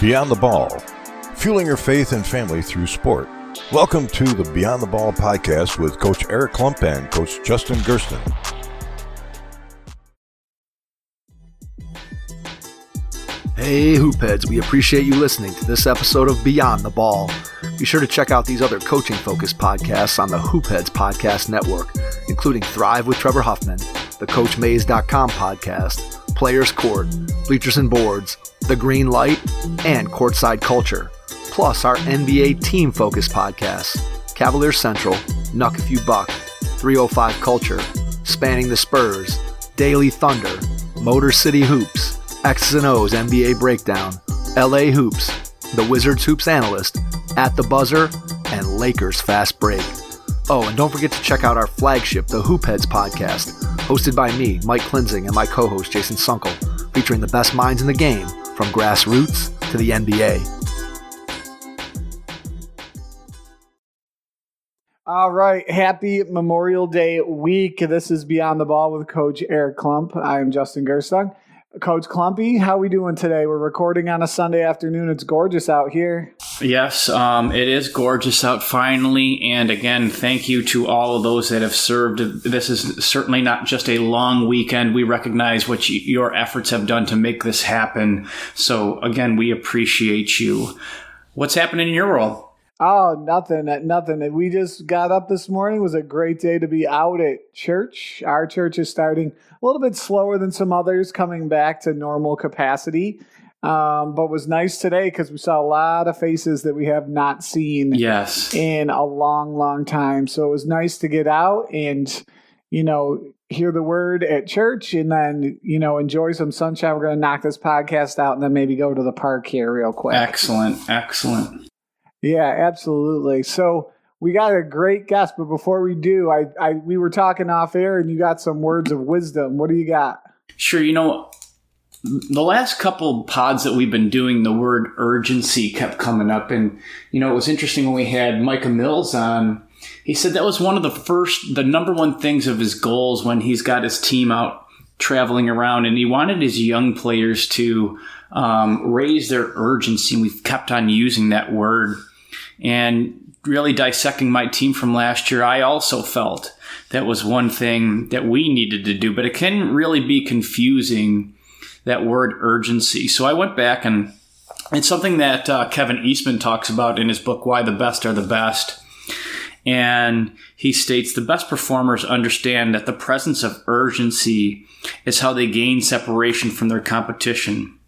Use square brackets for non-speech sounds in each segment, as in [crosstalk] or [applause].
Beyond the Ball, fueling your faith and family through sport. Welcome to the Beyond the Ball podcast with Coach Eric Klump and Coach Justin Gersten. Hey, Hoopheads, we appreciate you listening to this episode of Beyond the Ball. Be sure to check out these other coaching focused podcasts on the Hoopheads Podcast Network, including Thrive with Trevor Huffman, the CoachMaze.com podcast, Players Court, Bleachers and Boards, The Green Light, and Courtside Culture, plus our NBA team focused podcasts, Cavalier Central, Nuck If You Buck, 305 Culture, Spanning the Spurs, Daily Thunder, Motor City Hoops, X's and O's NBA Breakdown, LA Hoops, The Wizards Hoops Analyst, At the Buzzer, and Lakers Fast Break. Oh, and don't forget to check out our flagship, the Hoopheads podcast, hosted by me, Mike Klinzing, and my co host, Jason Sunkel, featuring the best minds in the game from grassroots to the NBA. All right. Happy Memorial Day week. This is Beyond the Ball with Coach Eric Klump. I am Justin Gerstung. Coach Clumpy, how we doing today? We're recording on a Sunday afternoon. It's gorgeous out here. Yes, um, it is gorgeous out finally. And again, thank you to all of those that have served. This is certainly not just a long weekend. We recognize what you, your efforts have done to make this happen. So again, we appreciate you. What's happening in your world? Oh, nothing, nothing. We just got up this morning. It was a great day to be out at church. Our church is starting a little bit slower than some others, coming back to normal capacity. Um, but was nice today because we saw a lot of faces that we have not seen yes. in a long, long time. So it was nice to get out and, you know, hear the word at church and then, you know, enjoy some sunshine. We're going to knock this podcast out and then maybe go to the park here real quick. Excellent. Excellent. Yeah, absolutely. So we got a great guest, but before we do, I, I we were talking off air, and you got some words of wisdom. What do you got? Sure. You know, the last couple pods that we've been doing, the word urgency kept coming up, and you know, it was interesting when we had Micah Mills on. He said that was one of the first, the number one things of his goals when he's got his team out traveling around, and he wanted his young players to um, raise their urgency. And we've kept on using that word and really dissecting my team from last year, I also felt that was one thing that we needed to do, but it can really be confusing that word urgency. So I went back and it's something that uh, Kevin Eastman talks about in his book, Why the Best Are the Best. And he states the best performers understand that the presence of urgency is how they gain separation from their competition.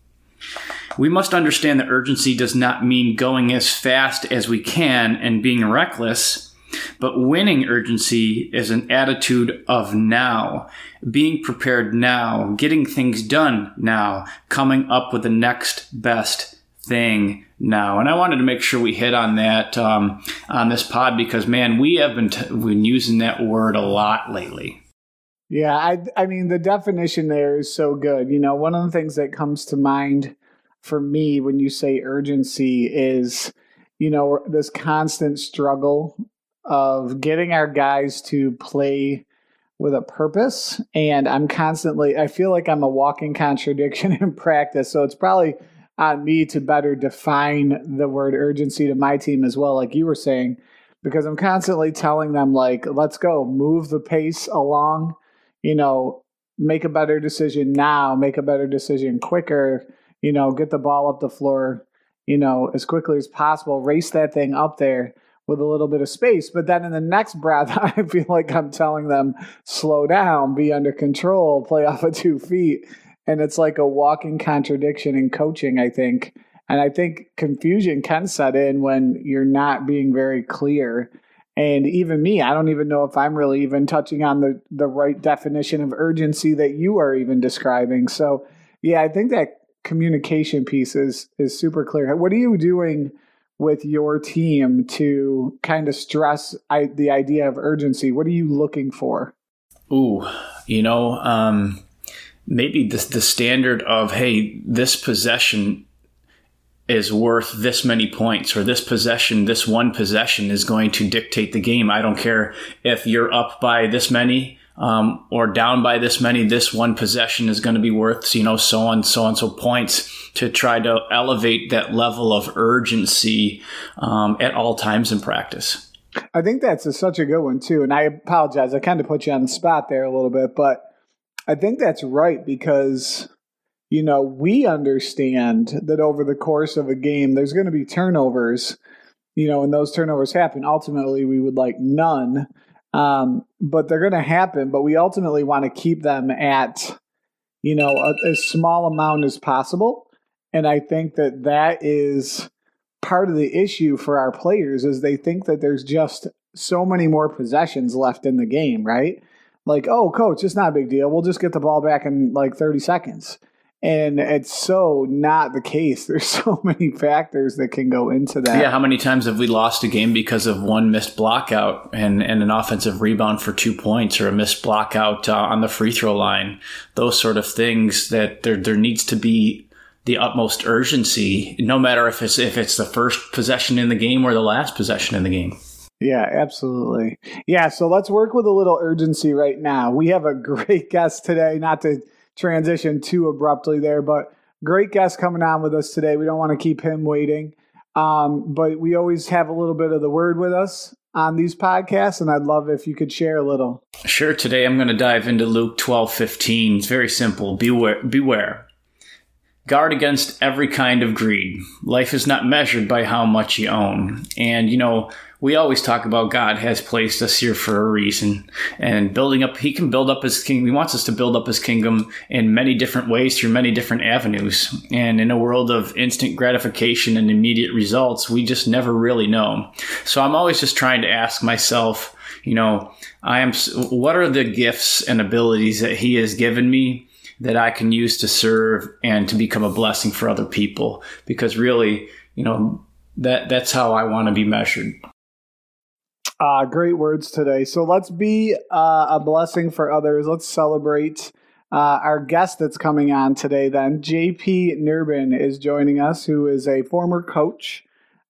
We must understand that urgency does not mean going as fast as we can and being reckless, but winning urgency is an attitude of now, being prepared now, getting things done now, coming up with the next best thing now. And I wanted to make sure we hit on that um, on this pod because, man, we have been, t- been using that word a lot lately. Yeah, I, I mean, the definition there is so good. You know, one of the things that comes to mind for me when you say urgency is, you know, this constant struggle of getting our guys to play with a purpose. And I'm constantly, I feel like I'm a walking contradiction [laughs] in practice. So it's probably on me to better define the word urgency to my team as well, like you were saying, because I'm constantly telling them, like, let's go, move the pace along, you know, make a better decision now, make a better decision quicker you know, get the ball up the floor, you know, as quickly as possible, race that thing up there with a little bit of space. But then in the next breath, [laughs] I feel like I'm telling them, slow down, be under control, play off of two feet. And it's like a walking contradiction in coaching, I think. And I think confusion can set in when you're not being very clear. And even me, I don't even know if I'm really even touching on the, the right definition of urgency that you are even describing. So, yeah, I think that communication piece is is super clear. What are you doing with your team to kind of stress I, the idea of urgency? What are you looking for? Ooh, you know, um, maybe the the standard of hey, this possession is worth this many points or this possession this one possession is going to dictate the game i don't care if you're up by this many um, or down by this many, this one possession is going to be worth, you know, so on, so on, so points to try to elevate that level of urgency um, at all times in practice. I think that's a, such a good one too. And I apologize, I kind of put you on the spot there a little bit, but I think that's right because you know we understand that over the course of a game, there's going to be turnovers. You know, and those turnovers happen. Ultimately, we would like none um, but they're going to happen. But we ultimately want to keep them at, you know, a, as small amount as possible. And I think that that is part of the issue for our players is they think that there's just so many more possessions left in the game, right? Like, oh, coach, it's not a big deal. We'll just get the ball back in like 30 seconds. And it's so not the case. [laughs] There's so many factors that can go into that. Yeah, how many times have we lost a game because of one missed block out and, and an offensive rebound for two points or a missed block out uh, on the free throw line? Those sort of things that there, there needs to be the utmost urgency, no matter if it's if it's the first possession in the game or the last possession in the game. Yeah, absolutely. Yeah, so let's work with a little urgency right now. We have a [laughs] great guest today, not to transition too abruptly there, but great guest coming on with us today. We don't want to keep him waiting. Um, but we always have a little bit of the word with us on these podcasts, and I'd love if you could share a little. Sure. Today I'm going to dive into Luke 12 15. It's very simple. Beware. Beware. Guard against every kind of greed. Life is not measured by how much you own. And, you know, we always talk about God has placed us here for a reason and building up, he can build up his kingdom. He wants us to build up his kingdom in many different ways through many different avenues. And in a world of instant gratification and immediate results, we just never really know. So I'm always just trying to ask myself, you know, I am, what are the gifts and abilities that he has given me that I can use to serve and to become a blessing for other people? Because really, you know, that that's how I want to be measured. Uh, great words today. So let's be uh, a blessing for others. Let's celebrate uh, our guest that's coming on today. Then JP Nerbun is joining us, who is a former coach,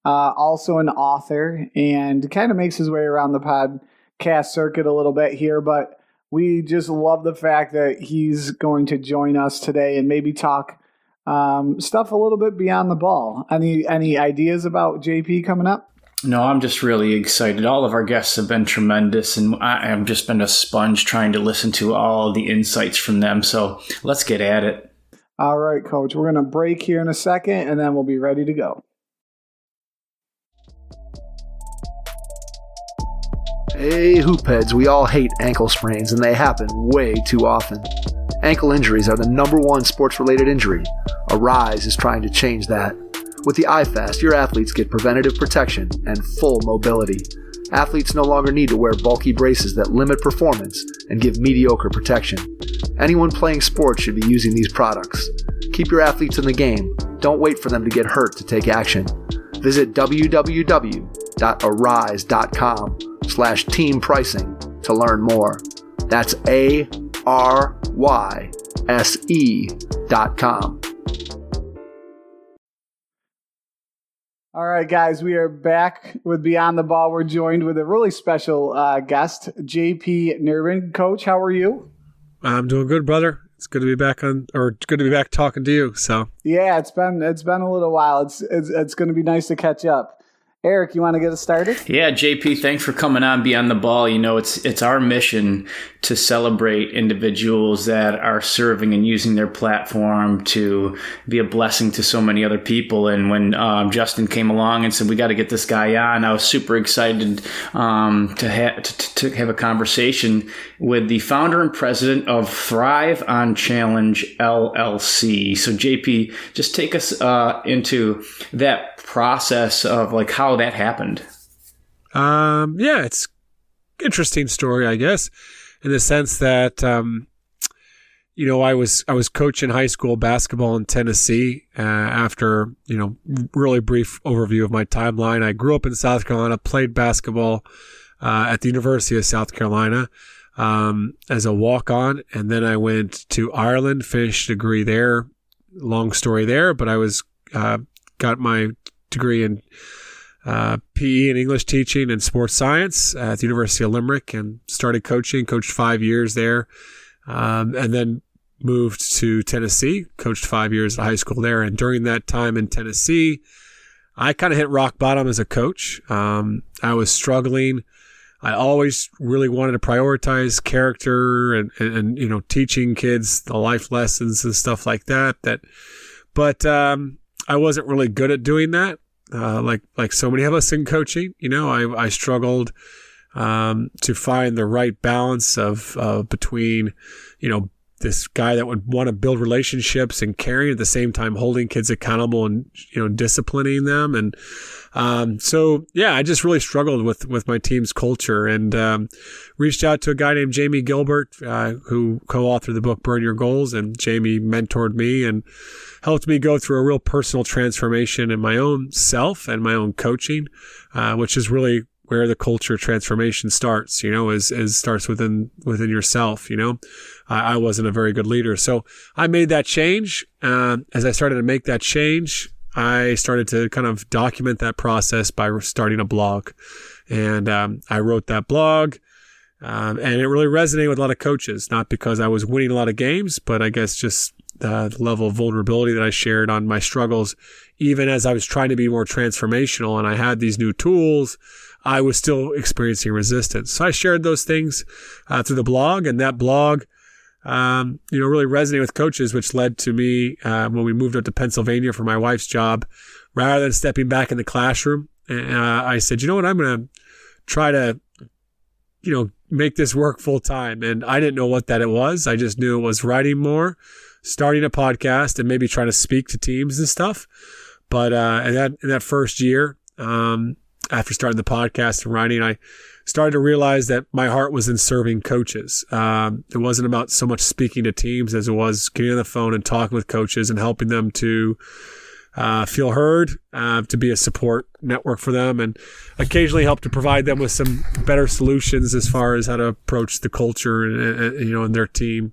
uh, also an author, and kind of makes his way around the podcast circuit a little bit here. But we just love the fact that he's going to join us today and maybe talk um, stuff a little bit beyond the ball. Any any ideas about JP coming up? No, I'm just really excited. All of our guests have been tremendous, and I have just been a sponge trying to listen to all the insights from them. So let's get at it. All right, coach. We're going to break here in a second, and then we'll be ready to go. Hey, hoopheads, we all hate ankle sprains, and they happen way too often. Ankle injuries are the number one sports related injury. Aryse is trying to change that. With the iFast, your athletes get preventative protection and full mobility. Athletes no longer need to wear bulky braces that limit performance and give mediocre protection. Anyone playing sports should be using these products. Keep your athletes in the game. Don't wait for them to get hurt to take action. Visit www.aryse.com slash team pricing to learn more. That's A-R-Y-S-E dot com. All right, guys, we are back with Beyond the Ball. We're joined with a really special uh, guest, JP Nerbun. Coach, how are you? I'm doing good, brother. It's good to be back on, or good to be back talking to you. So yeah, it's been it's been a little while. It's it's, it's going to be nice to catch up. Eric, you want to get us started? Yeah, JP, thanks for coming on Beyond the Ball. You know, it's it's our mission to celebrate individuals that are serving and using their platform to be a blessing to so many other people. And when um, Justin came along and said we got to get this guy on, I was super excited um, to, ha- to, to have a conversation with the founder and president of Thrive on Challenge LLC. So, JP, just take us uh, into that process of like how that happened? Um, yeah, it's interesting story, I guess, in the sense that um, you know I was I was coaching high school basketball in Tennessee. Uh, after you know, really brief overview of my timeline, I grew up in South Carolina, played basketball uh, at the University of South Carolina. Um, as a walk on, and then I went to Ireland, finished degree there. Long story there, but I was uh, got my degree in uh, PE and English teaching and sports science at the University of Limerick and started coaching, coached five years there. Um, and then moved to Tennessee, coached five years at high school there. And during that time in Tennessee, I kind of hit rock bottom as a coach. Um, I was struggling. I always really wanted to prioritize character and, and, and, you know, teaching kids the life lessons and stuff like that. That, but, um, I wasn't really good at doing that. Uh, like, like so many of us in coaching, you know, I, I struggled, um, to find the right balance of, uh, between, you know, this guy that would want to build relationships and caring at the same time holding kids accountable and you know disciplining them. And um, so yeah i just really struggled with with my team's culture and um, reached out to a guy named jamie gilbert uh, who co-authored the book burn your goals and jamie mentored me and helped me go through a real personal transformation in my own self and my own coaching uh, which is really where the culture transformation starts, you know, is, is starts within, within yourself, you know. I, I wasn't a very good leader. So I made that change. Uh, as I started to make that change, I started to kind of document that process by starting a blog. And um, I wrote that blog. Um, and it really resonated with a lot of coaches, not because I was winning a lot of games, but I guess just the level of vulnerability that I shared on my struggles, even as I was trying to be more transformational and I had these new tools I was still experiencing resistance. So I shared those things uh, through the blog, and that blog, um, you know, really resonated with coaches, which led to me uh, when we moved up to Pennsylvania for my wife's job. Rather than stepping back in the classroom, uh, I said, you know what, I'm going to try to, you know, make this work full time. And I didn't know what that it was. I just knew it was writing more, starting a podcast, and maybe trying to speak to teams and stuff. But uh, in that in that first year, um, after starting the podcast and writing, I started to realize that my heart was in serving coaches. Um, it wasn't about so much speaking to teams as it was getting on the phone and talking with coaches and helping them to uh, feel heard, uh, to be a support network for them, and occasionally help to provide them with some better solutions as far as how to approach the culture and, and you know and their team.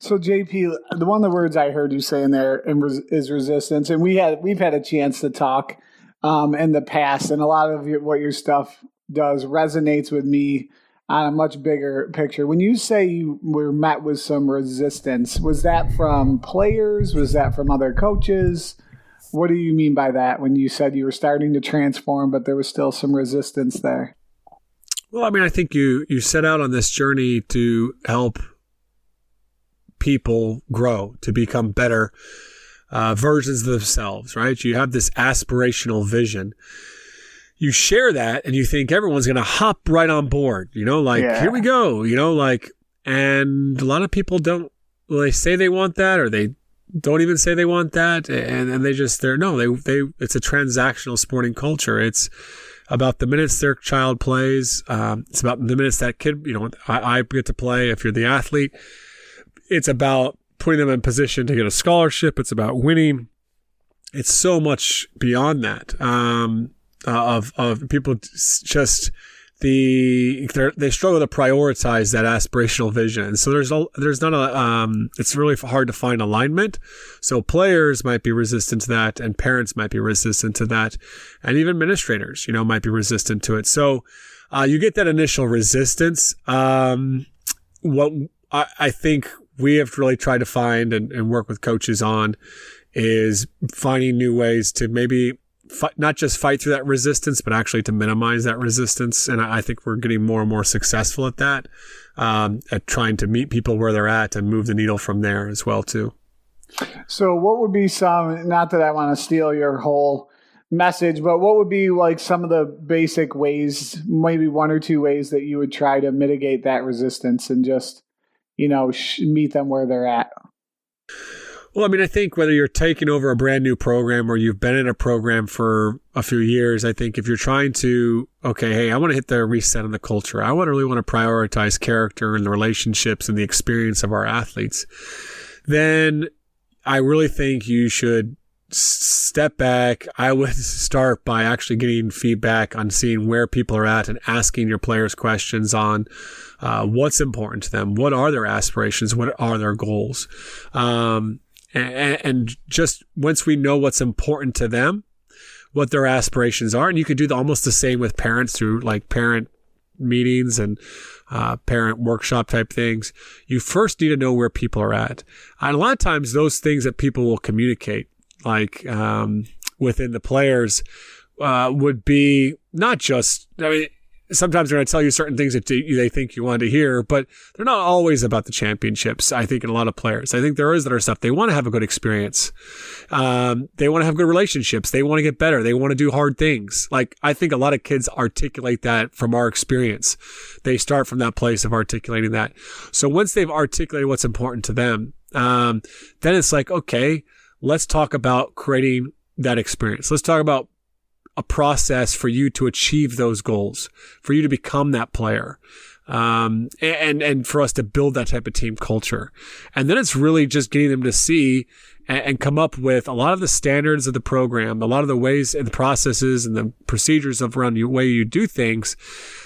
So JP, the one of the words I heard you say in there is resistance, and we had we've had a chance to talk um, in the past, and a lot of your, what your stuff does resonates with me on a much bigger picture. When you say you were met with some resistance, was that from players? Was that from other coaches? What do you mean by that when you said you were starting to transform, but there was still some resistance there? Well, I mean, I think you you set out on this journey to help people grow, to become better uh, versions of themselves, right? You have this aspirational vision. You share that and you think everyone's going to hop right on board, you know, like, yeah. here we go, you know, like, and a lot of people don't, well, they say they want that or they don't even say they want that. And, and they just, they're, no, they, they, it's a transactional sporting culture. It's, about the minutes their child plays. Um, it's about the minutes that kid, you know, I, I, get to play if you're the athlete. It's about putting them in position to get a scholarship. It's about winning. It's so much beyond that. Um, uh, of of people just the they struggle to prioritize that aspirational vision. So there's a, there's not a um, it's really hard to find alignment. So players might be resistant to that, and parents might be resistant to that, and even administrators, you know, might be resistant to it. So uh, you get that initial resistance. Um, what I, I think we have really tried to find and, and work with coaches on is finding new ways to maybe fight, not just fight through that resistance, but actually to minimize that resistance. And I, I think we're getting more and more successful at that, um, at trying to meet people where they're at and move the needle from there as well too. So, what would be some? Not that I want to steal your whole message, but what would be like some of the basic ways, maybe one or two ways that you would try to mitigate that resistance and just you know, meet them where they're at. Well, I mean, I think whether you're taking over a brand new program or you've been in a program for a few years, I think if you're trying to, okay, hey, I want to hit the reset on the culture. I want to really want to prioritize character and the relationships and the experience of our athletes. Then I really think you should step back. I would [laughs] start by actually getting feedback on seeing where people are at and asking your players questions on uh, what's important to them, what are their aspirations, what are their goals, um, and, and just once we know what's important to them, what their aspirations are. And you could do the, almost the same with parents through like parent meetings and uh, parent workshop type things. You first need to know where people are at. And a lot of times, those things that people will communicate, like um, within the players, uh, would be not just, I mean, sometimes they're going to tell you certain things that they think you want to hear, but they're not always about the championships. I think in a lot of players, I think there is other stuff. They want to have a good experience. Um, they want to have good relationships. They want to get better. They want to do hard things. Like I think a lot of kids articulate that from our experience. They start from that place of articulating that. So once they've articulated what's important to them, um, then it's like, okay, let's talk about creating that experience. Let's talk about a process for you to achieve those goals, for you to become that player. Um, and, and for us to build that type of team culture. And then it's really just getting them to see and, and come up with a lot of the standards of the program, a lot of the ways and the processes and the procedures of around the way you do things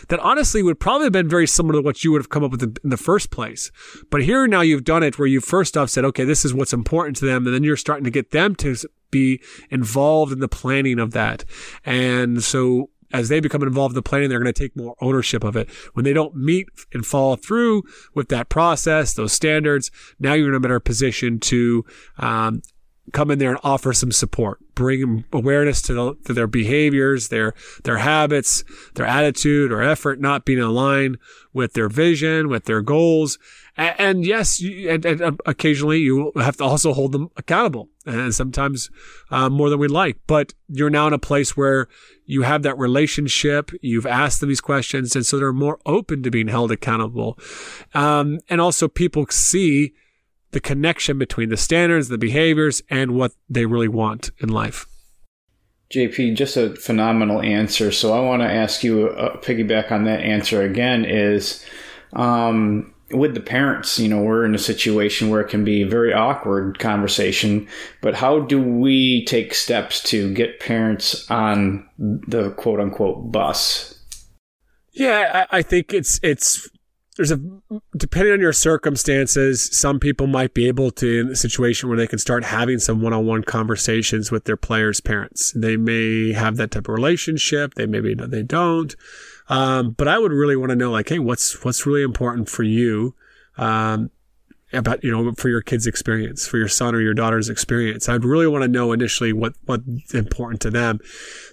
that honestly would probably have been very similar to what you would have come up with in the first place. But here now you've done it where you first off said, okay, this is what's important to them. And then you're starting to get them to be involved in the planning of that. And so as they become involved in the planning, they're going to take more ownership of it. When they don't meet and follow through with that process, those standards, now you're in a better position to um, come in there and offer some support, bring awareness to, the, to, their behaviors, their their habits, their attitude or effort not being aligned with their vision, with their goals, and, and yes, you, and, and, um, occasionally you have to also hold them accountable, and sometimes uh, more than we'd like. But you're now in a place where you have that relationship. You've asked them these questions, and so they're more open to being held accountable. Um, and also, people see the connection between the standards, the behaviors, and what they really want in life. JP, just a phenomenal answer. So I want to ask you, uh, piggyback on that answer again, is um, with the parents, you know, we're in a situation where it can be a very awkward conversation, but how do we take steps to get parents on the quote unquote bus? Yeah, I, I think it's it's there's a depending on your circumstances, some people might be able to in a situation where they can start having some one-on-one conversations with their players' parents. They may have that type of relationship. They maybe they don't. Um, but I would really want to know, like, hey, what's what's really important for you um, about you know for your kid's experience, for your son or your daughter's experience. I'd really want to know initially what what's important to them.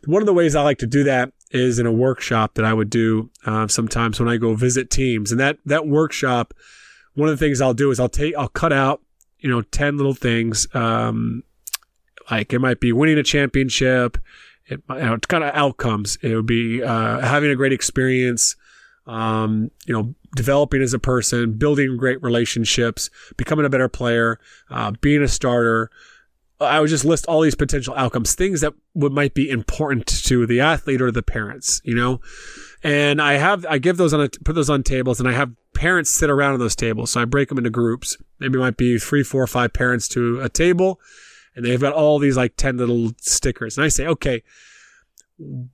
One of the ways I like to do that is in a workshop that I would do uh, sometimes when I go visit teams, and that that workshop, one of the things I'll do is I'll take I'll cut out you know ten little things. Um, like it might be winning a championship it, you know, kind of outcomes. It would be uh, having a great experience, um, you know, developing as a person, building great relationships, becoming a better player, uh, being a starter. I would just list all these potential outcomes, things that would might be important to the athlete or the parents, you know. And I have I give those on a, put those on tables, and I have parents sit around on those tables. So I break them into groups. Maybe it might be three, four, five parents to a table and they've got all these like 10 little stickers. And I say, okay,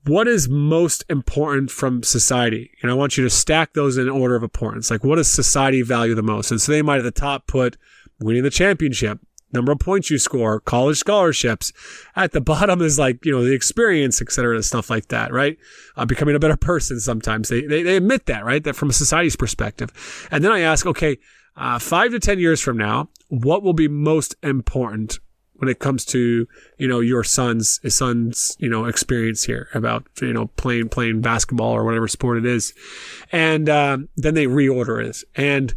what is most important from society? And I want you to stack those in order of importance. Like, what does society value the most? And so they might at the top put winning the championship, number of points you score, college scholarships. At the [laughs] bottom is like, you know, the experience, et cetera, and stuff like that, right? Uh, becoming a better person sometimes. They, they, they admit that, right? That from a society's perspective. And then I ask, okay, uh, five to 10 years from now, what will be most important when it comes to you know your son's his son's you know experience here about you know playing playing basketball or whatever sport it is, and um, then they reorder it. And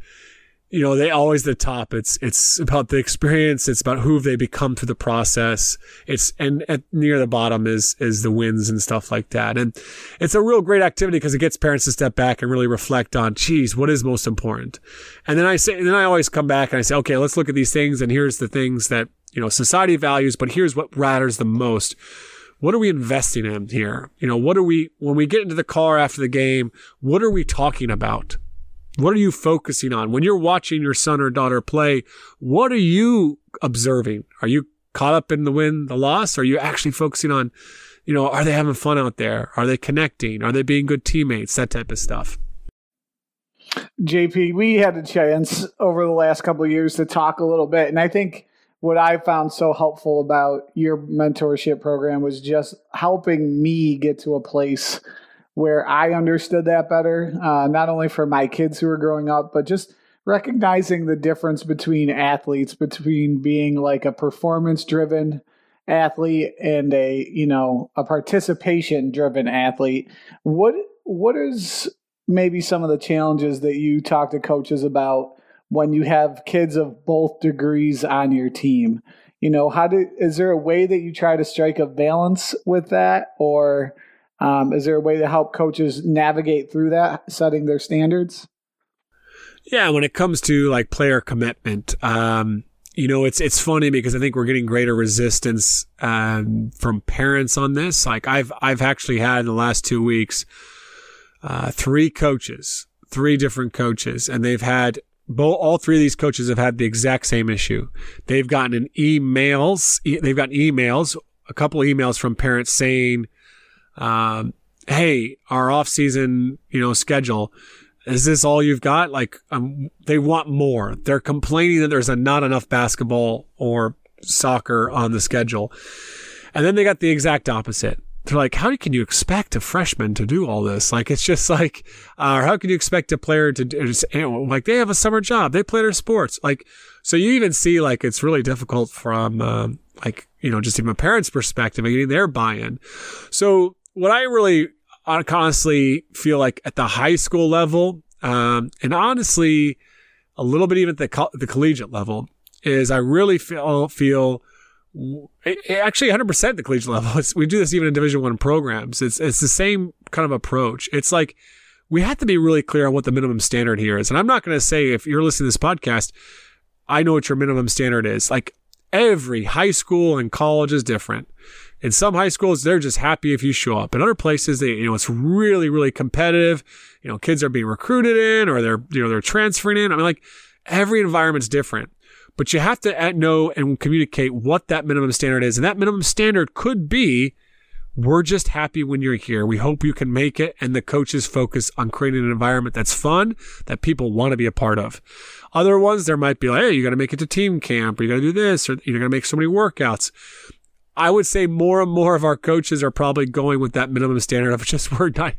you know they always the top it's it's about the experience. It's about who they become through the process. It's and at near the bottom is is the wins and stuff like that. And it's a real great activity because it gets parents to step back and really reflect on geez what is most important? And then i say and then i always come back and i say okay let's look at these things and here's the things that you know, society values, but here's what matters the most. What are we investing in here? You know, what are we, when we get into the car after the game, what are we talking about? What are you focusing on? When you're watching your son or daughter play, what are you observing? Are you caught up in the win, the loss? Are you actually focusing on, you know, are they having fun out there? Are they connecting? Are they being good teammates? That type of stuff. JP, we had a chance over the last couple years to talk a little bit, and I think what I found so helpful about your mentorship program was just helping me get to a place where I understood that better, uh, not only for my kids who are growing up, but just recognizing the difference between athletes, between being like a performance driven athlete and a you know a participation driven athlete. What what is maybe some of the challenges that you talk to coaches about when you have kids of both degrees on your team? You know, how do is there a way that you try to strike a balance with that, or um, is there a way to help coaches navigate through that, setting their standards? Yeah, when it comes to like player commitment, um, you know, it's it's funny because I think we're getting greater resistance um, from parents on this. Like I've I've actually had in the last two weeks uh, three coaches, three different coaches, and they've had both all three of these coaches have had the exact same issue. They've gotten an emails, e- they've gotten emails, a couple emails from parents saying um, hey, our off season, you know, schedule, is this all you've got? Like, um, they want more. They're complaining that there's a, not enough basketball or soccer on the schedule. And then they got the exact opposite. They're like, how can you expect a freshman to do all this? Like, it's just like, uh, how can you expect a player to you like they have a summer job, they play their sports. Like, so you even see like it's really difficult from, um, like, you know, just even a parent's perspective, getting their buy-in. So what I really honestly feel like at the high school level, um, and honestly, a little bit even at the, co- the collegiate level, is I really feel feel actually 100% the collegiate level. It's, we do this even in Division One programs. It's it's the same kind of approach. It's like we have to be really clear on what the minimum standard here is. And I'm not going to say if you're listening to this podcast, I know what your minimum standard is. Like every high school and college is different. In some high schools, they're just happy if you show up. In other places, they, you know, it's really, really competitive. You know, kids are being recruited in or they're, you know, they're transferring in. I mean, like every environment's different, but you have to know and communicate what that minimum standard is. And that minimum standard could be, we're just happy when you're here. We hope you can make it. And the coaches focus on creating an environment that's fun, that people want to be a part of. Other ones, there might be like, hey, you got to make it to team camp, or you got to do this, or you're going to make so many workouts. I would say more and more of our coaches are probably going with that minimum standard of just [laughs] we're not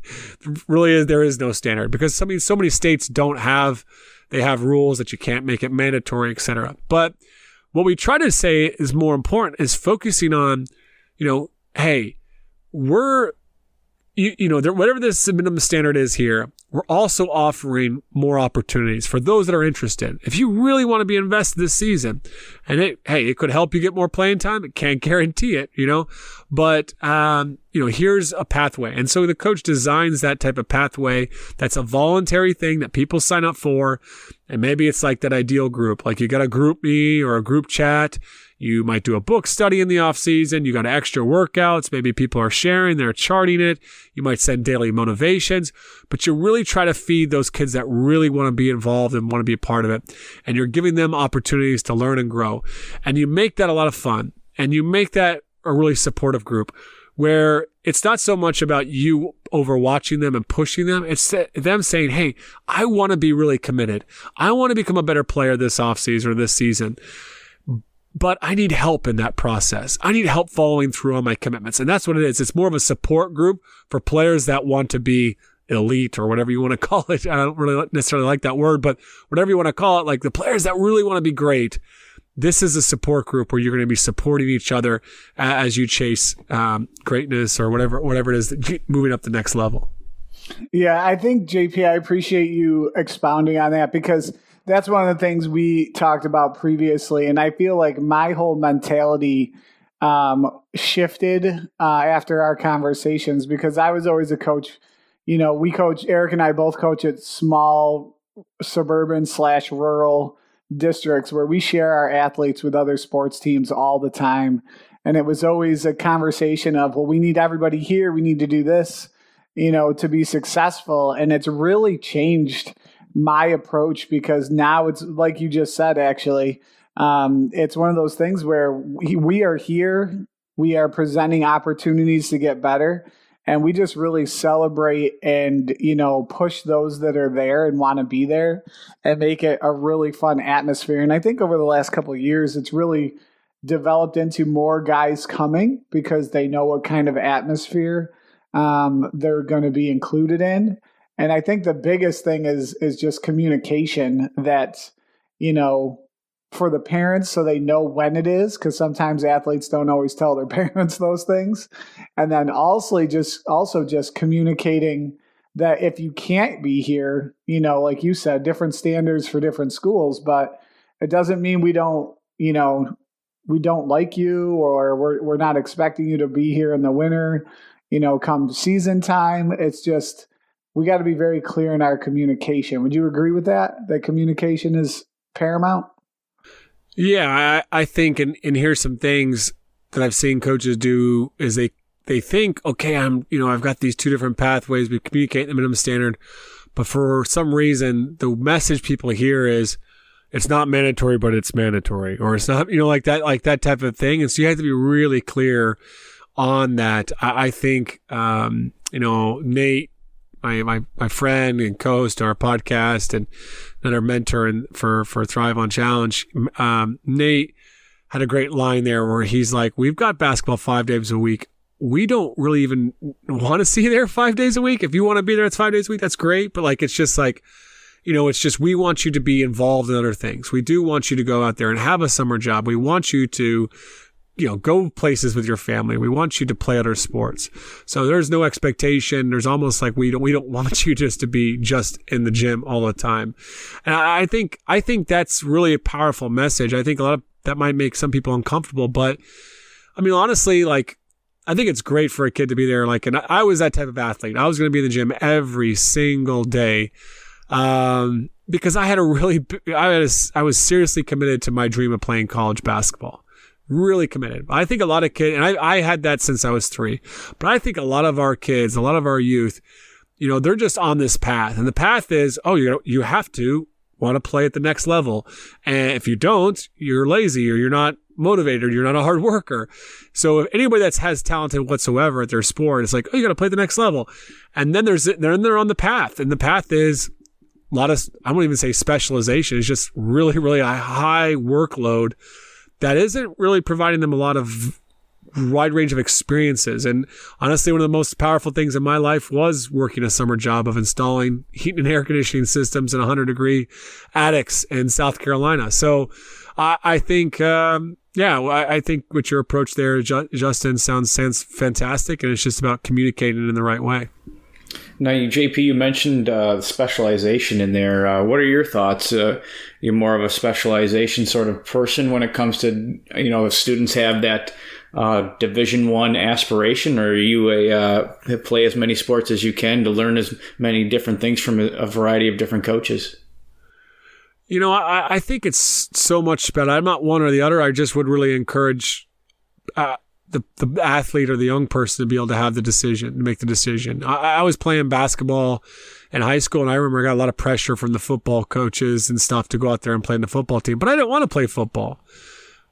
really there is no standard because so many so many states don't have they have rules that you can't make it mandatory, etc. But what we try to say is more important is focusing on, you know, hey, we're you, you know, whatever this minimum standard is here, we're also offering more opportunities for those that are interested. If you really want to be invested this season, and it, hey, it could help you get more playing time. It can't [laughs] guarantee it, you know, but, um, you know, here's a pathway. And so the coach designs that type of pathway. That's a voluntary thing that people sign up for. And maybe it's like that ideal group, like you got a GroupMe or a group chat you might do a book study in the off season. You got extra workouts. Maybe people are sharing, they're charting it. You might send daily motivations, but you really try to feed those kids that really want to be involved and want to be a part of it. And you're giving them opportunities to learn and grow. And you make that a lot of fun and you make that a really supportive group where it's not so much about you overwatching them and pushing them. It's them saying, Hey, I want to be really committed. I want to become a better player this offseason or this season but I need help in that process. I need help following through on my commitments. And that's what it is. It's more of a support group for players that want to be elite or whatever you want to [laughs] call it. I don't really necessarily like that word, but whatever you want to call it, like the players that really want to be great. This is a support group where you're going to be supporting each other as you chase um, greatness or whatever, whatever it is, moving up the next level. Yeah, I think JP, I appreciate you expounding on that because that's one of the things we talked about previously, and I feel like my whole mentality um, shifted uh, after our conversations because I was always a coach. You know, we coach Eric and I both coach at small suburban slash rural districts where we share our athletes with other sports teams all the time. And it was always a conversation of, well, we need everybody here. We need to do this, you know, to be successful. And it's really changed my approach because now it's like you just said, actually, um, it's one of those things where we, we are here, we are presenting opportunities to get better. And we just really celebrate and, you know, push those that are there and want to be there and make it a really fun atmosphere. And I think over the last couple years, it's really developed into more guys coming because they know what kind of atmosphere um, they're going to be included in. And I think the biggest thing is is just communication that you know for the parents so they know when it is because sometimes athletes don't always tell their [laughs] parents those things. And then also just also just communicating that if you can't be here you know like you said different standards for different schools but it doesn't mean we don't you know we don't like you or we're we're not expecting you to be here in the winter you know come season time. It's just we got to be very clear in our communication would you agree with that that communication is paramount yeah, I, I think, and, and here's some things that I've seen coaches do is they, they think, okay, I'm, you know, I've got these two different pathways. We communicate the minimum standard, but for some reason, the message people hear is, it's not mandatory, but it's mandatory, or it's not, you know, like that, like that type of thing. And so you have to be really clear on that. I, I think, um, you know, Nate my my my friend and co-host our podcast and, and our mentor and for for Thrive on Challenge, um, Nate had a great line there where he's like, "We've got basketball five days a week. We don't really even want to [laughs] see you there five days a week. If you want to be there, it's five days a week. That's great. But like, it's just like." You know, it's just we want you to be involved in other things. We do want you to go out there and have a summer job. We want you to you know, go places with your family. We want you to play other sports. So there's no expectation. There's almost like we don't, we don't [laughs] want you just to be just in the gym all the time. And I think, I think that's really a powerful message. I think a lot of that might make some people uncomfortable, but I mean, honestly, like, I think it's great for a kid to be there. Like, and I was that type of athlete. I was going to be in the gym every single day. Um, because I had a really, I a, I was seriously committed to my dream of playing college basketball really committed. I think a lot of kids, and I, I had that since I was three, but I think a lot of our kids, a lot of our youth, you know, they're just on this path. And the path is, oh, you you have to want to play at the next level. And if you don't, you're lazy or you're not motivated, or you're not a hard worker. So if anybody that has talented whatsoever at their sport, it's like, oh, you got to play the next level. And then there's, then they're on the path. And the path is a lot of, I won't even say specialization. It's just really, really a high workload that isn't really providing them a lot of wide range of experiences. And honestly, one of the most powerful things in my life was working a summer job of installing heat and air conditioning systems in 100 degree attics in South Carolina. So I, I think, um, yeah, I, I, think what your approach there, Justin, sounds, sounds fantastic. And it's just about communicating in the right way. Now, JP, you mentioned uh, specialization in there. Uh, what are your thoughts? Uh, you're more of a specialization sort of person when it comes to you know if students have that uh, Division One aspiration, or are you a uh, play as many sports as you can to learn as many different things from a, a variety of different coaches? You know, I, I think it's so much better. I'm not one or the other. I just would really encourage uh, the, the athlete or the young person to be able to have the decision, to make the decision. I, I was playing basketball in high school, and I remember I got a lot of pressure from the football coaches and stuff to go out there and play in the football team, but I didn't want to play football.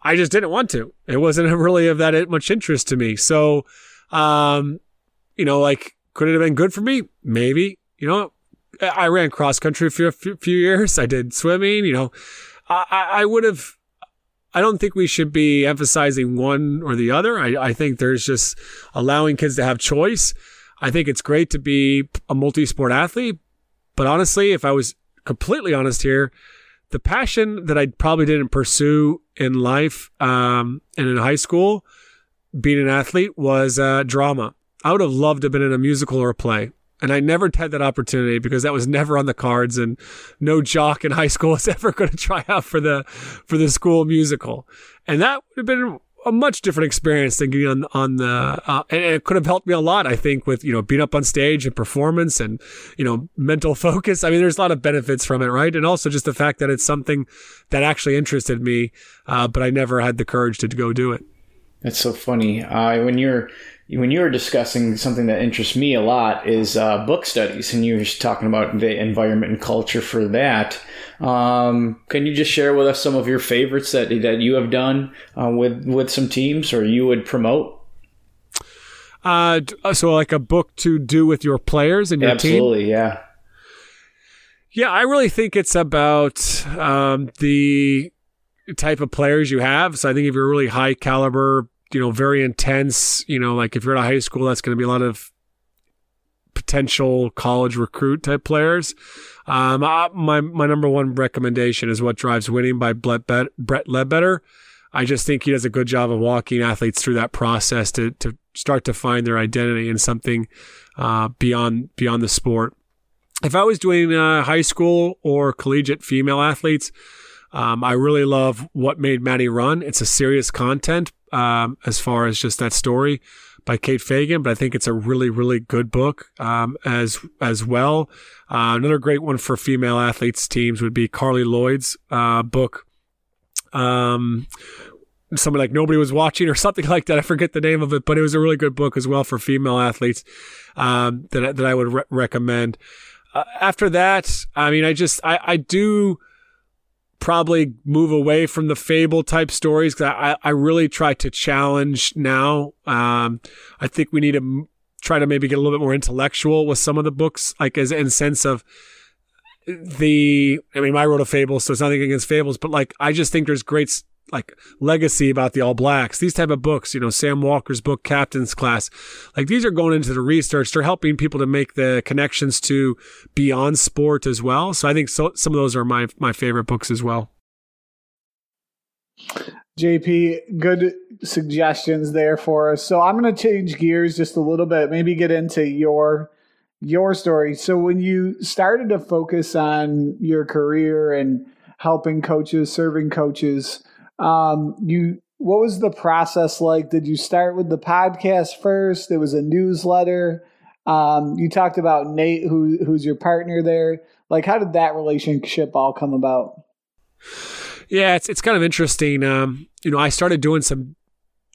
I just didn't want to. It wasn't [laughs] really of that much interest to me. So, um, you know, like, could it have been good for me? Maybe. You know, I ran cross country for a few years. I did swimming. You know, I, I would have I don't think we should be emphasizing one or the other. I, I think there's just allowing kids to have choice. I think it's great to be a multi sport athlete. But honestly, if I was completely honest here, the passion that I probably didn't pursue in life um, and in high school, being an athlete, was uh, drama. I would have loved to have been in a musical or a play. And I never had that opportunity because that was never on the cards and no jock in high school was [laughs] ever going to try out for the, for the school musical. And that would have been a much different experience than getting on, on the, uh, and it could have helped me a lot, I think, with, you know, being up on stage and performance and, you know, mental [laughs] focus. I mean, there's a lot of benefits from it, right? And also just the fact that it's something that actually interested me, uh, but I never had the courage to, go do it. That's so funny. Uh, when you're when you were discussing something that interests me a lot is uh, book studies, and you were talking about the environment and culture for that. Um, can you just share with us some of your favorites that that you have done uh, with with some teams, or you would promote? Uh, so like a book to do with your players and your Absolutely, team. Absolutely, yeah. Yeah, I really think it's about um, the type of players you have. So I think if you're really high caliber, you know, very intense, you know, like if you're at a high school, that's going to be a lot of potential college recruit type players. Um, my my number one recommendation is "What Drives Winning" by Brett, Brett Ledbetter. I just think he does a good job of walking athletes through that process to to start to find their identity in something uh, beyond beyond the sport. If I was doing uh, high school or collegiate female athletes, um, I really love what made Maddy run. It's a serious content um, as far as just that story by Kate Fagan, but I think it's a really, really good book um, as as well. Uh, another great one for female athletes teams would be Carli Lloyd's uh, book. Um, something like nobody was watching or something [laughs] like that. I forget the name of it, but it was a really good book as well for female athletes um, that that I would re- recommend. Uh, after that, I mean, I just I, I do probably move away from the fable type stories because I, I really try to challenge now. Um, I think we need to try to maybe get a little bit more intellectual with some of the books, like as in sense of the. I mean, I wrote a fable, so it's nothing against fables, but like I just think there's great like legacy about the All Blacks. These type of books, you know, Sam Walker's book, Captain's Class, like these are going into the research. They're helping people to make the connections to beyond sport as well. So I think so, some of those are my my favorite books as well. JP, good suggestions there for us. So I'm going to change gears just a little bit, maybe get into your your story. So when you started to focus on your career and helping coaches, serving coaches, um, you what was the process like? Did you start with the podcast first? It was a newsletter. Um, you talked about Nate, who who's your partner there. Like, how did that relationship all come about? Yeah, it's it's kind of interesting. Um, you know, I started doing some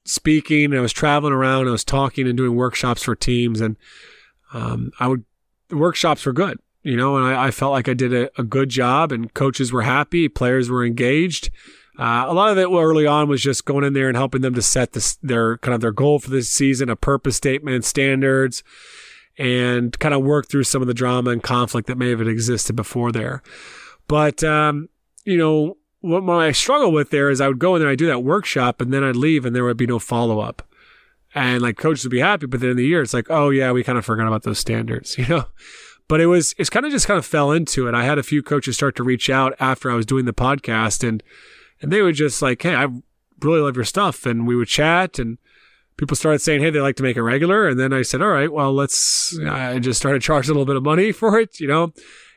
speaking. And I was traveling around. I was talking and doing workshops for teams, and um, I would the workshops were good. You know, and I, I felt like I did a, a, good job, and coaches were happy, players were engaged. Uh, a lot of it early on was just going in there and helping them to set this, their kind of their goal for this season, a purpose statement, standards, and kind of work through some of the drama and conflict that may have existed before there. But um, you know, what my struggle with there is I would go in there, I'd do that workshop, and then I'd leave, and there would be no follow up. And like coaches would be happy, but then in the year, it's like, oh yeah, we kind of forgot about those standards, [laughs] you know. But it was it's kind of just kind of fell into it. I had a few coaches start to reach out after I was doing the podcast, and and they would just like, hey, I really love your stuff, and we would chat, and people started saying, hey, they like to make it regular, and then I said, all right, well, let's. I just started charging a little bit of money for it, you know,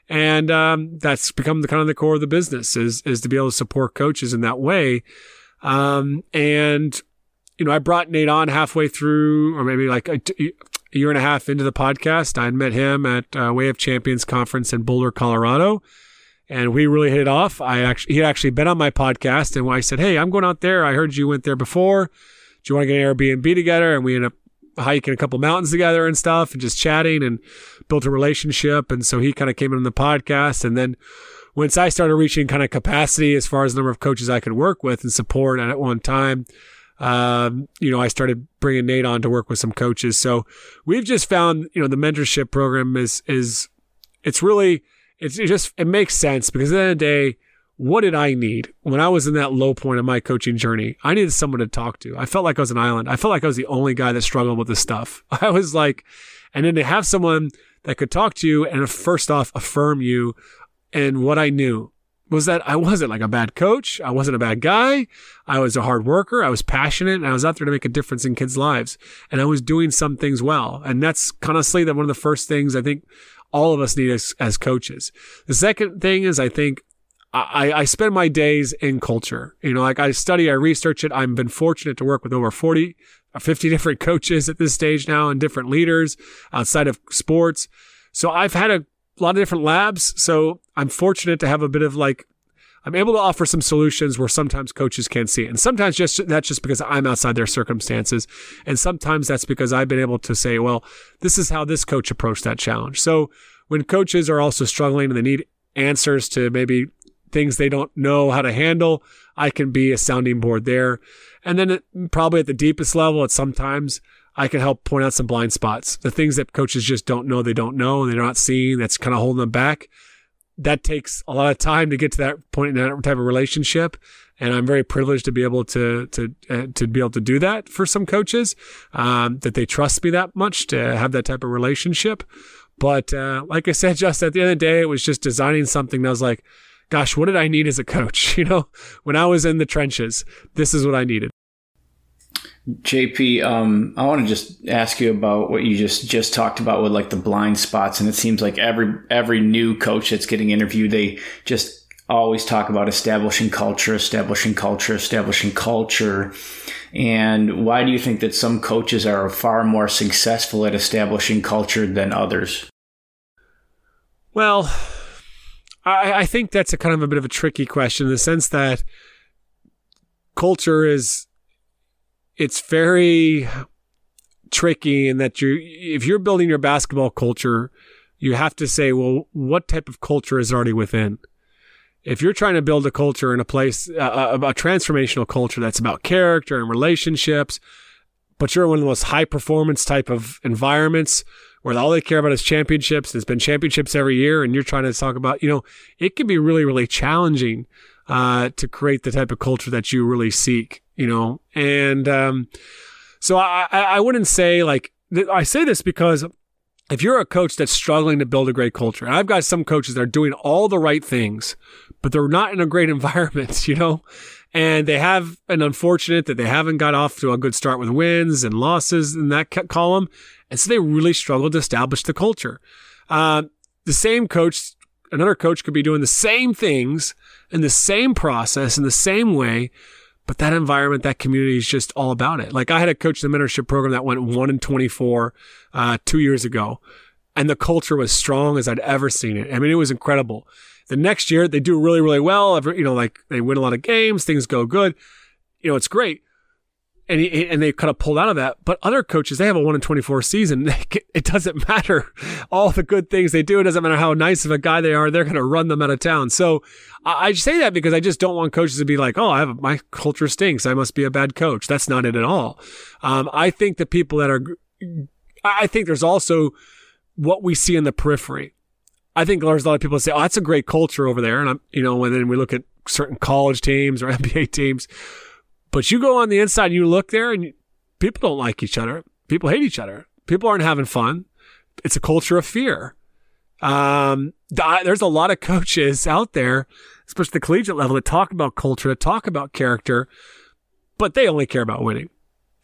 and um, that's become the kind of the core of the business is is to be able to support coaches in that way. Um, and you know, I brought Nate on halfway through, or maybe like a, a year and a half into the podcast. I met him at uh, Way of Champions conference in Boulder, Colorado, and we really hit it off. I actually he had actually been on my podcast, and I said, "Hey, I'm going out there. I heard you went there before. Do you want to get an Airbnb together?" And we ended up hiking a couple mountains together and stuff, and just chatting and built a relationship. And so he kind of came in on the podcast. And then once I started reaching kind of capacity as far as the number of coaches I could work with and support at one time, um, you know, I started bringing Nate on to work with some coaches. So we've just found, you know, the mentorship program is, is, it's really, it's it just, it makes sense because at the end of the day, what did I need when I was in that low point of my coaching journey? I needed someone to talk to. I felt like I was an island. I felt like I was the only guy that struggled with this stuff. [laughs] I was like, and then to have someone that could talk to you and first off affirm you. And what I knew was that I wasn't like a bad coach. I wasn't a bad guy. I was a hard worker. I was passionate and I was out there to make a difference in kids' lives. And I was doing some things well. And that's honestly that one of the first things I think all of us need as, as coaches. The second thing is I think I, I spend my days in culture. You know, like I study, I research it. I've been fortunate to work with over 40 uh, 50 different [laughs] coaches at this stage now and different leaders outside of sports. So I've had a lot of different labs. So I'm fortunate to have a bit of like, I'm able to offer some solutions where sometimes coaches can't see it. And sometimes just that's just because I'm outside their circumstances. And sometimes that's because I've been able to say, well, this is how this coach approached that challenge. So when coaches are also struggling and they need answers to maybe things they don't know how to handle, I can be a sounding board there. And then it, probably at the deepest level, at sometimes I can help point out some blind spots, the things that coaches just don't know they don't know and they're not seeing that's kind of holding them back. That takes a lot of time to get to that point in that type of relationship. and I'm very privileged to be able to to uh, to be able to do that for some coaches um, that they trust me that much to have that type of relationship. But uh, like I said, [laughs] just at the end of the day, it was just designing something that was like, gosh, what did I need as a coach? [laughs] You know, when I was in the trenches, this is what I needed. JP, um, I want to just ask you about what you just just talked about with like the blind spots, and it seems like every every new coach that's getting interviewed, they just always talk about establishing culture, establishing culture, establishing culture. And why do you think that some coaches are far more successful at establishing culture than others? Well, I, I think that's a kind of a bit of a tricky question in the sense that culture is it's very tricky in that you if you're building your basketball culture, you have to say, well, what type of culture is already within? if you're trying to build a culture in a place, uh, a, a transformational culture that's about character and relationships, but you're in one of the most high performance type of environments where all they care about is championships. There's been championships every year, and you're trying to talk about, you know, it can be really, really challenging uh, to create the type of culture that you really seek, you know. And um, so I, I wouldn't say like I say this because if you're a coach that's struggling to build a great culture, and I've got some coaches that are doing all the right things, but they're not in a great [laughs] environment, you know? And they have an unfortunate that they haven't got off to a good start with wins and losses in that column. And so they really struggle to establish the culture. Uh, the same coach, another coach could be doing the same things in the same process in the same way, but that environment, that community is just all about it. Like I had a coach in the mentorship program that went one in 24, uh, two years ago and the culture was strong as I'd ever seen it. I mean, it was incredible. The next year they do really, really well. You know, like they win a lot of games, things go good. You know, it's great. And he, and they kind of pulled out of that. But other coaches, they have a one in 24 season. [laughs] It doesn't [laughs] matter all the good things they do. It doesn't matter how nice of a guy they are. They're going to run them out of town. So I, I say that because I just don't want coaches to be like, oh, I have my culture stinks. I must be a bad coach. That's not it at all. Um, I think the people that are, I think there's also what we see in the periphery. I think there's a lot of people say, "Oh, that's a great culture over there," and I'm, you know, and then we look at certain college teams or [laughs] NBA teams, but you go on the inside and you look there, and people don't like each other. People hate each other. People aren't having fun. It's a culture of fear. Um, there's a lot of coaches out there, especially the collegiate level, that talk about culture, that talk about character, but they only care about winning.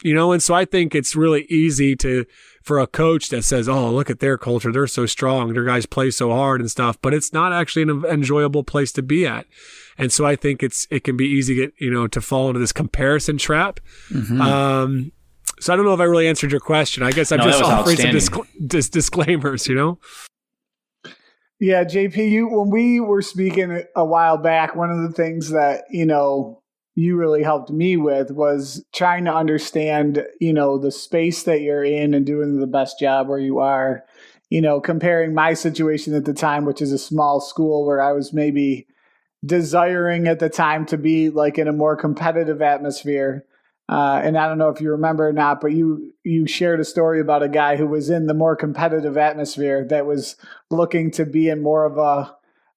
You know, and so I think it's really easy to for a coach that says, "Oh, look at their culture; they're so strong, their guys play so hard and stuff," but it's not actually an enjoyable place to be at. And so I think it's it can be easy to get you know to fall into this comparison trap. Mm-hmm. Um, so I don't know if I really answered your question. I guess I'm no, just offering some disc- dis- disclaimers, you know. Yeah, JP, you when we were speaking a while back, one of the things that you know you really helped me with was trying to understand, you know, the space that you're in and doing the best job where you are. You know, comparing my situation at the time, which is a small school where I was maybe desiring at the time to be like in a more competitive atmosphere. Uh, and I don't know if you remember or not, but you you shared a story about a guy who was in the more competitive atmosphere that was looking to be in more of a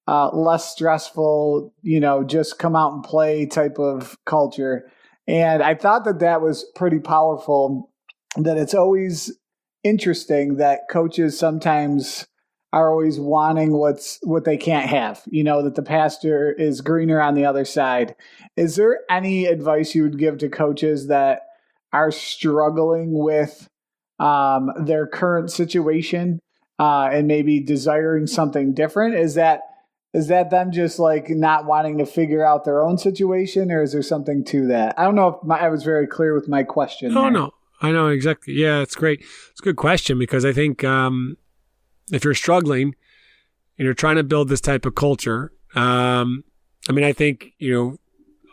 uh, less stressful, you know, just come out and play type of culture. And I thought that that was pretty powerful. That it's always interesting that coaches sometimes are always wanting what's what they can't have. You know that the pasture is greener on the other side. Is there any advice you would give to coaches that are struggling with um, their current situation uh, and maybe desiring something different? Is that is that them just like not wanting to figure out their own situation or is there something to that i don't know if my, i was very clear with my question oh there. no i know exactly yeah it's great it's a good question because i think um, if you're struggling and you're trying to build this type of culture um, i mean i think you know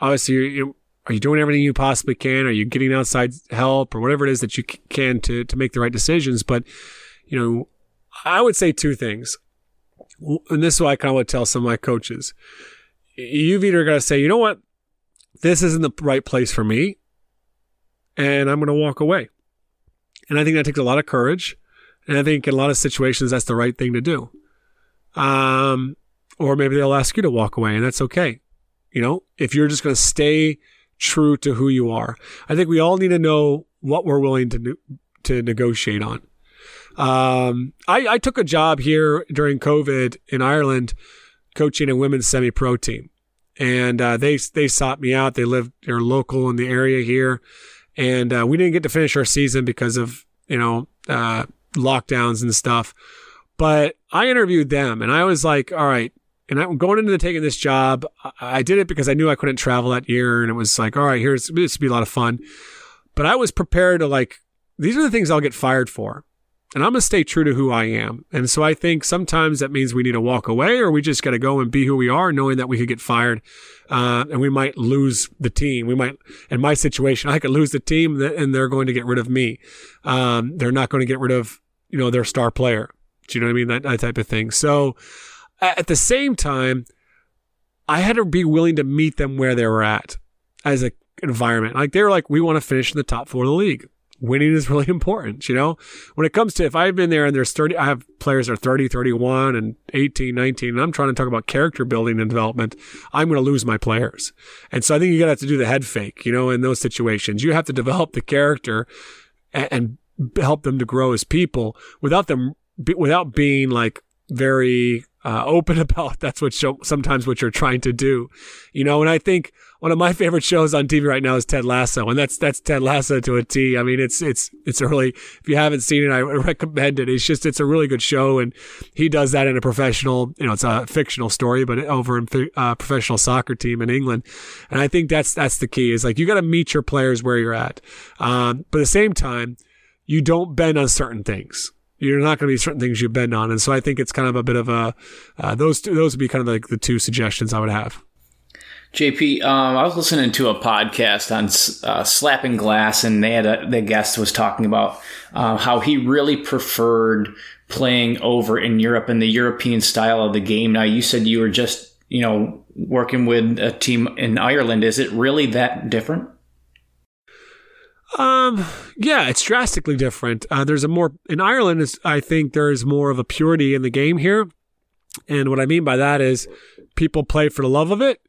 obviously you are you doing everything you possibly can are you getting outside help or whatever it is that you can to to make the right decisions but you know i would say two things and this is what I kind of would tell some of my coaches. You've either got to say, you know what, this isn't the right place for me, and I'm going to walk away. And I think that takes a lot of courage. And I think in a lot of situations, that's the right thing to do. Um, or maybe they'll ask you to walk away, and that's okay. You know, if you're just going to stay true to who you are, I think we all need to know what we're willing to to negotiate on. Um, I, I took a job here during COVID in Ireland, coaching a women's semi-pro team, and uh, they they sought me out. They lived they're local in the area here, and uh, we didn't get to finish our season because of you know uh, lockdowns and stuff. But I interviewed them, and I was like, all right. And I'm going into the, taking this job. I did it because I knew I couldn't travel that year, and it was like, all right, here's this will be a lot of fun. But I was prepared to like, these are the things I'll get fired for and I'm going to stay true to who I am. And so I think sometimes that means we need to walk away or we just got to go and be who we are, knowing that we could get fired. Uh, and we might lose the team. We might, in my situation, I could lose the team and they're going to get rid of me. Um, they're not going to get rid of, you know, their star player. Do you know what I mean? That, that type of thing. So at the same time, I had to be willing to meet them where they were at as a environment. Like they were like, we want to finish in the top four of the league winning is [laughs] really important, you know? When it comes to if I've been there and there's 30 I have players that are 30, 31 and 18, 19 and I'm trying to talk about character building and development, I'm going to lose my players. And so I think you got to have to do the head fake, you know, in those situations. You have to develop the character and, and help them to grow as people without them without being like very uh, open [laughs] about that's what show, sometimes what you're trying to do, you know. And I think one of my favorite shows on TV right now is Ted Lasso, and that's that's Ted Lasso to a T. I mean, it's it's it's really if you haven't seen it, I [laughs] recommend it. It's just it's a really good show, and he does that in a professional, you know, it's a fictional story, but over in a uh, professional soccer team in England, and I think that's that's the key is like you got to meet your players where you're at, um, but at the same time, you don't bend on certain things you're not going to be certain things you bend on. And so I think it's kind of a bit of a, uh, those, two, those would be kind of like the two suggestions I would have. JP, um, I was listening to a podcast on uh, Slappin' Glass, and they had a, the guest was talking about uh, how he really preferred playing over in Europe and the European style of the game. Now, you said you were just, you know, working with a team in Ireland. Is it really that different? Um, yeah, it's drastically different. Uh, there's a more in Ireland. Is I think there is more of a purity in the game here, and what I mean by that is people play for the love of it.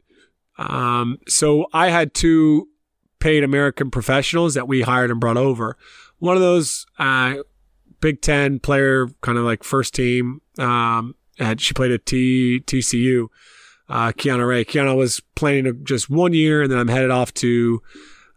Um, so I had two paid American professionals that we hired and brought over. One of those, uh, Big Ten player, kind of like first team. Um, had, she played at T, TCU. Uh, Kiana Ray. Kiana was playing just one year, and then I'm headed off to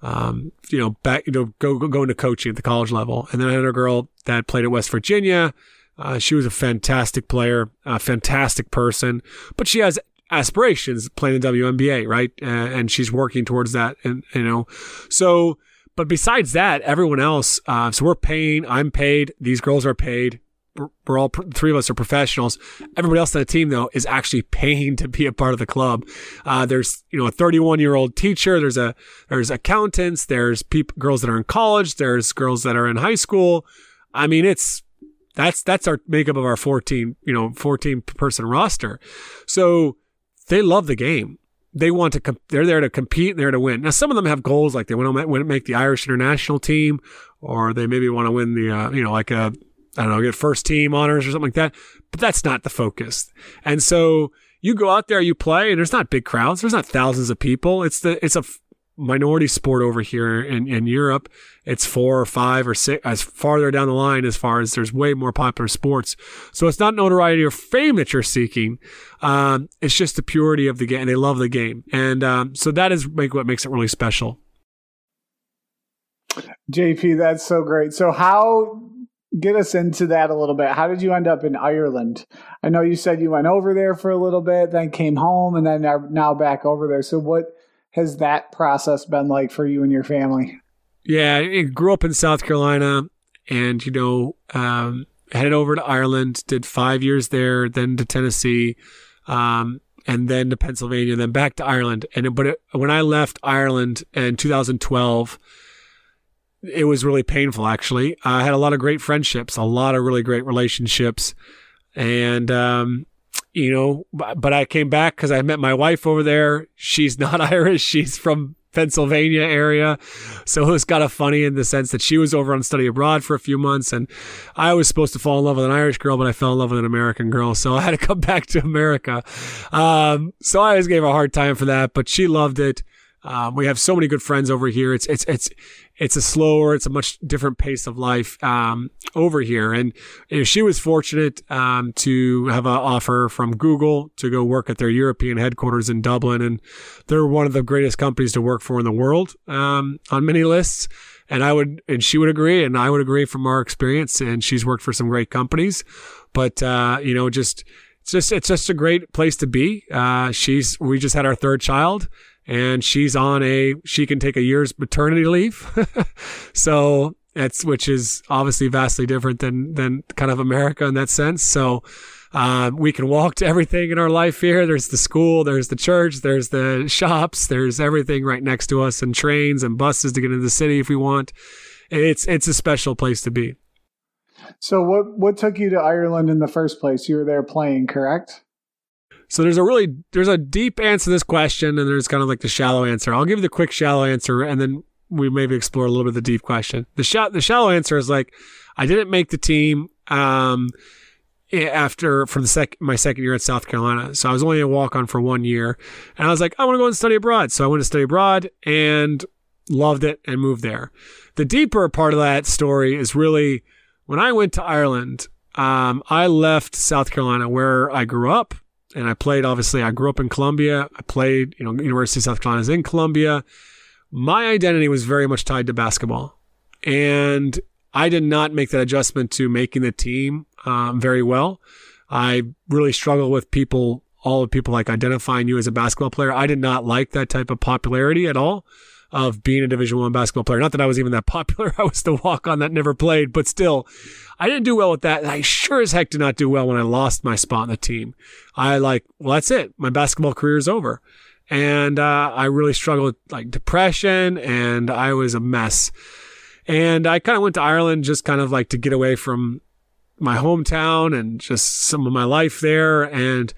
um, you know, back, you know, go, go, go into coaching at the college level. And then I had a girl that played at West Virginia. Uh, she was a fantastic player, a fantastic person, but she has aspirations playing the WNBA, right? Uh, and she's working towards that. And, you know, so, but besides that, everyone else, uh, so we're paying, I'm paid, these girls are paid we're all three of us are professionals. Everybody else on the team though is actually paying to be a part of the club. Uh, there's you know a 31 year old teacher. There's a there's accountants. There's girls that are in college. There's girls that are in high school. I mean it's that's that's our makeup of our 14 you know 14 person roster. So they love the game. They want to. Com- they're there to compete. And they're to win. Now, some of them have goals like they want to make the Irish international team, or they maybe want to win the, uh, you know, like a I don't know, get first team honors or something like that. But that's not the focus. And so you go out there, you play, and there's not big crowds. There's not thousands of people. It's the it's a minority sport over here in, in Europe. It's four or five or six as farther down the line as far as there's way more popular sports. So it's not notoriety or fame that you're seeking. Um, it's just the purity of the game. And they love the game. And um, so that is make, what makes it really special. JP, that's so great. So how get us into that a little bit. How did you end up in Ireland? I know you said you went over there for a little bit, then came home, and then are now back over there. So, what has that process been like for you and your family? Yeah, I grew up in South Carolina, and you know, um, headed over to Ireland, did five years there, then to Tennessee. Um, and then to Pennsylvania, then back to Ireland. And but it, when I left Ireland in 2012, it was really painful actually. I had a lot of great friendships, a lot of really great relationships, and um, you know, but I came back because I met my wife over there. She's [laughs] not Irish; she's from Pennsylvania area. So it was kind of funny in the sense that she was over on study abroad for a few months, and I was supposed to fall in love with an Irish girl, but I fell in love with an American girl, so [laughs] I had to come back to America. Um, so I always gave her a hard time for that, but she loved it. Um, we have so many good friends over here. It's it's it's it's a slower, it's a much different pace of life um, over here. And you know, she was fortunate um, to have an offer from Google to go work at their European headquarters in Dublin, and they're one of the greatest companies to work for in the world um, on many lists. And I would, and she would agree, and I would agree from our experience. And she's worked for some great companies, but uh, you know, just it's just it's just a great place to be. Uh, she's we just had our third child and she's on a she can take a year's maternity leave. [laughs] So that's which is obviously vastly different than than kind of america in that sense. So um, we can walk to everything in our life here. There's the school there's the church there's the shops there's everything right next to us and trains and buses to get into the city if we want. It's it's a special place to be. So what what took you to ireland in the first place? You were there playing correct so there's a really there's a deep answer to this question, and there's kind of like the shallow answer. I'll give you the quick shallow answer, and then we maybe explore a little bit of the deep question. The sh- the shallow answer is like I didn't make the team um, after from the sec- my second year at South Carolina, so I was only a walk on for one year, and I was like I want to go and study abroad. So I went to study abroad and loved it and moved there. The deeper part of that story is really when I went to Ireland. Um, I left South Carolina where I grew up and I played. Obviously, I grew up in Columbia. I played, you know, University of South Carolina is in Columbia. My identity was very much tied to basketball, and I did not make that adjustment to making the team um, very well. I really struggle with people, all the people like identifying you as a basketball player. I did not like that type of popularity at all of being a Division One basketball player. Not that I was even that popular. [laughs] I was the walk on that never played, but still, I didn't do well with that. I sure as heck did not do well when I lost my spot on the team. I like, well, that's it. My basketball career is over. And uh, I really struggled with like depression and I was a mess. And I kind of went to Ireland just kind of like to get away from my hometown and just some of my life there. And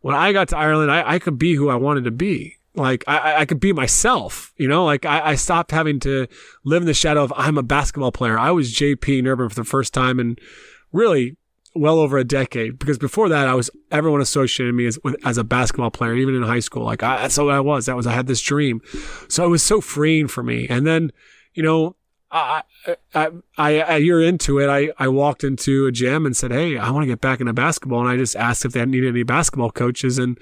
when I got to Ireland, I, I could be who I wanted to be like I, I could be myself, you know, like I, I stopped having to live in the shadow of I'm a basketball player. I was JP Nerbun for the first time in really well over a decade because before that I was everyone associated me as as a basketball player even in high school like I, that's what I was that was I had this dream so it was so freeing for me and then you know I, I, I, a year into it, I, I walked into a gym and said, Hey, I want to get back into basketball. And I just asked if they needed any basketball coaches. And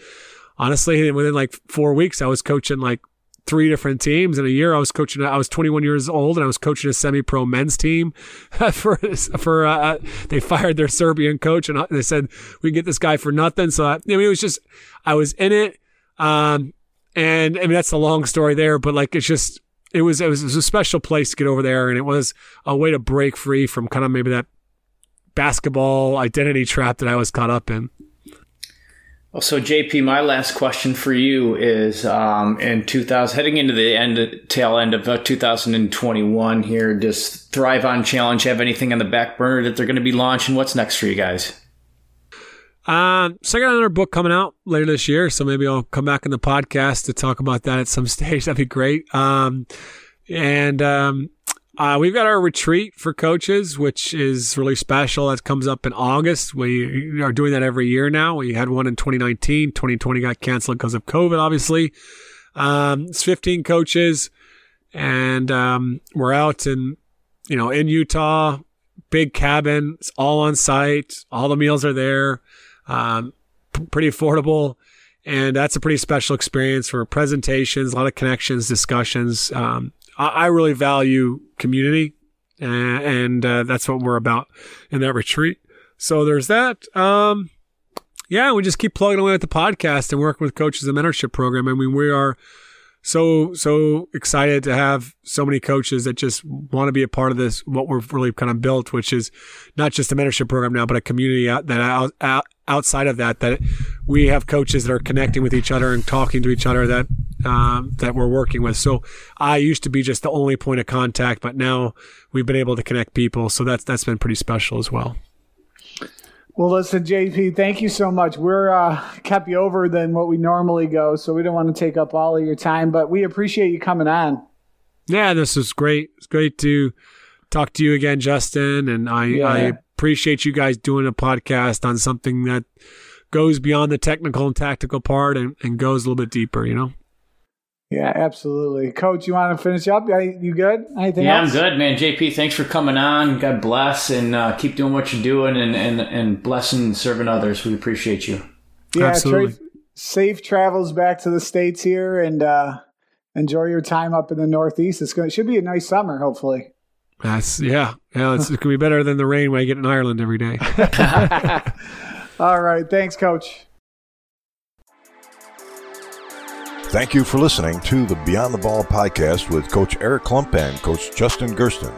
honestly, within like four weeks, I was coaching like three different teams. In a year, I was coaching. I was 21 years old, and I was coaching a semi-pro men's team. [laughs] for for uh, uh, they fired their Serbian coach, and they said we can get this guy for nothing. So I, I mean, it was just I was in it, um, and I mean that's a long story there. But like it's just it was it was, it was a special place to get over there, and it was a way to break free from kind of maybe that basketball identity trap that I was caught up in. Well, so JP, my last question for you is: um, in 2000, heading into the end, tail end of uh, 2021 here, does Thrive on Challenge have anything on the back burner that they're going to be launching? What's next for you guys? Um, so I got another book coming out later this year, so maybe I'll come back in the podcast to talk about that at some [laughs] stage. That'd be great. Um, and um, uh, we've got our retreat for coaches, which is really special. That comes up in August. We are doing that every year now. We had one in 2019. 2020 got canceled because of COVID, obviously. Um, it's 15 coaches, and um, we're out in, you know, in Utah, big cabin. It's all on site. All the meals are there. Um, p- pretty affordable. And that's a pretty special experience for presentations, a lot of connections, discussions. Um, I, really value community, and, and uh, that's what we're about in that retreat. So there's that. Um, yeah, we just keep plugging away at the podcast and working with coaches and mentorship program. I mean, we are so so excited to have so many coaches that just want to be a part of this what we've really kind of built which is not just a mentorship program now but a community out, that out, out, outside of that that we have coaches that are connecting with each other and talking to each other that um, that we're working with so i used to be just the only point of contact but now we've been able to connect people so that's that's been pretty special as well Well, listen, JP, thank you so much. We're uh, kept you over than what we normally go, so we don't want to take up all of your time, but we appreciate you coming on. Yeah, this was great. It's great to talk to you again, Justin, and I, yeah. I appreciate you guys doing a podcast on something that goes beyond the technical and tactical part and, and goes a little bit deeper, you know? Yeah, absolutely. Coach, you want to finish up? You good? Anything yeah, else? I'm good, man. JP, thanks for coming on. God bless and uh, keep doing what you're doing and, and, and blessing and serving others. We appreciate you. Yeah, absolutely. Tra- safe travels back to the States here and uh, enjoy your time up in the Northeast. It's going it should be a nice summer, hopefully. That's, yeah. Yeah, it's, it can be better than the rain I get in Ireland every day. [laughs] All right. Thanks, Coach. Thank you for listening to the Beyond the Ball podcast with Coach Eric Klump and Coach Justin Gersten.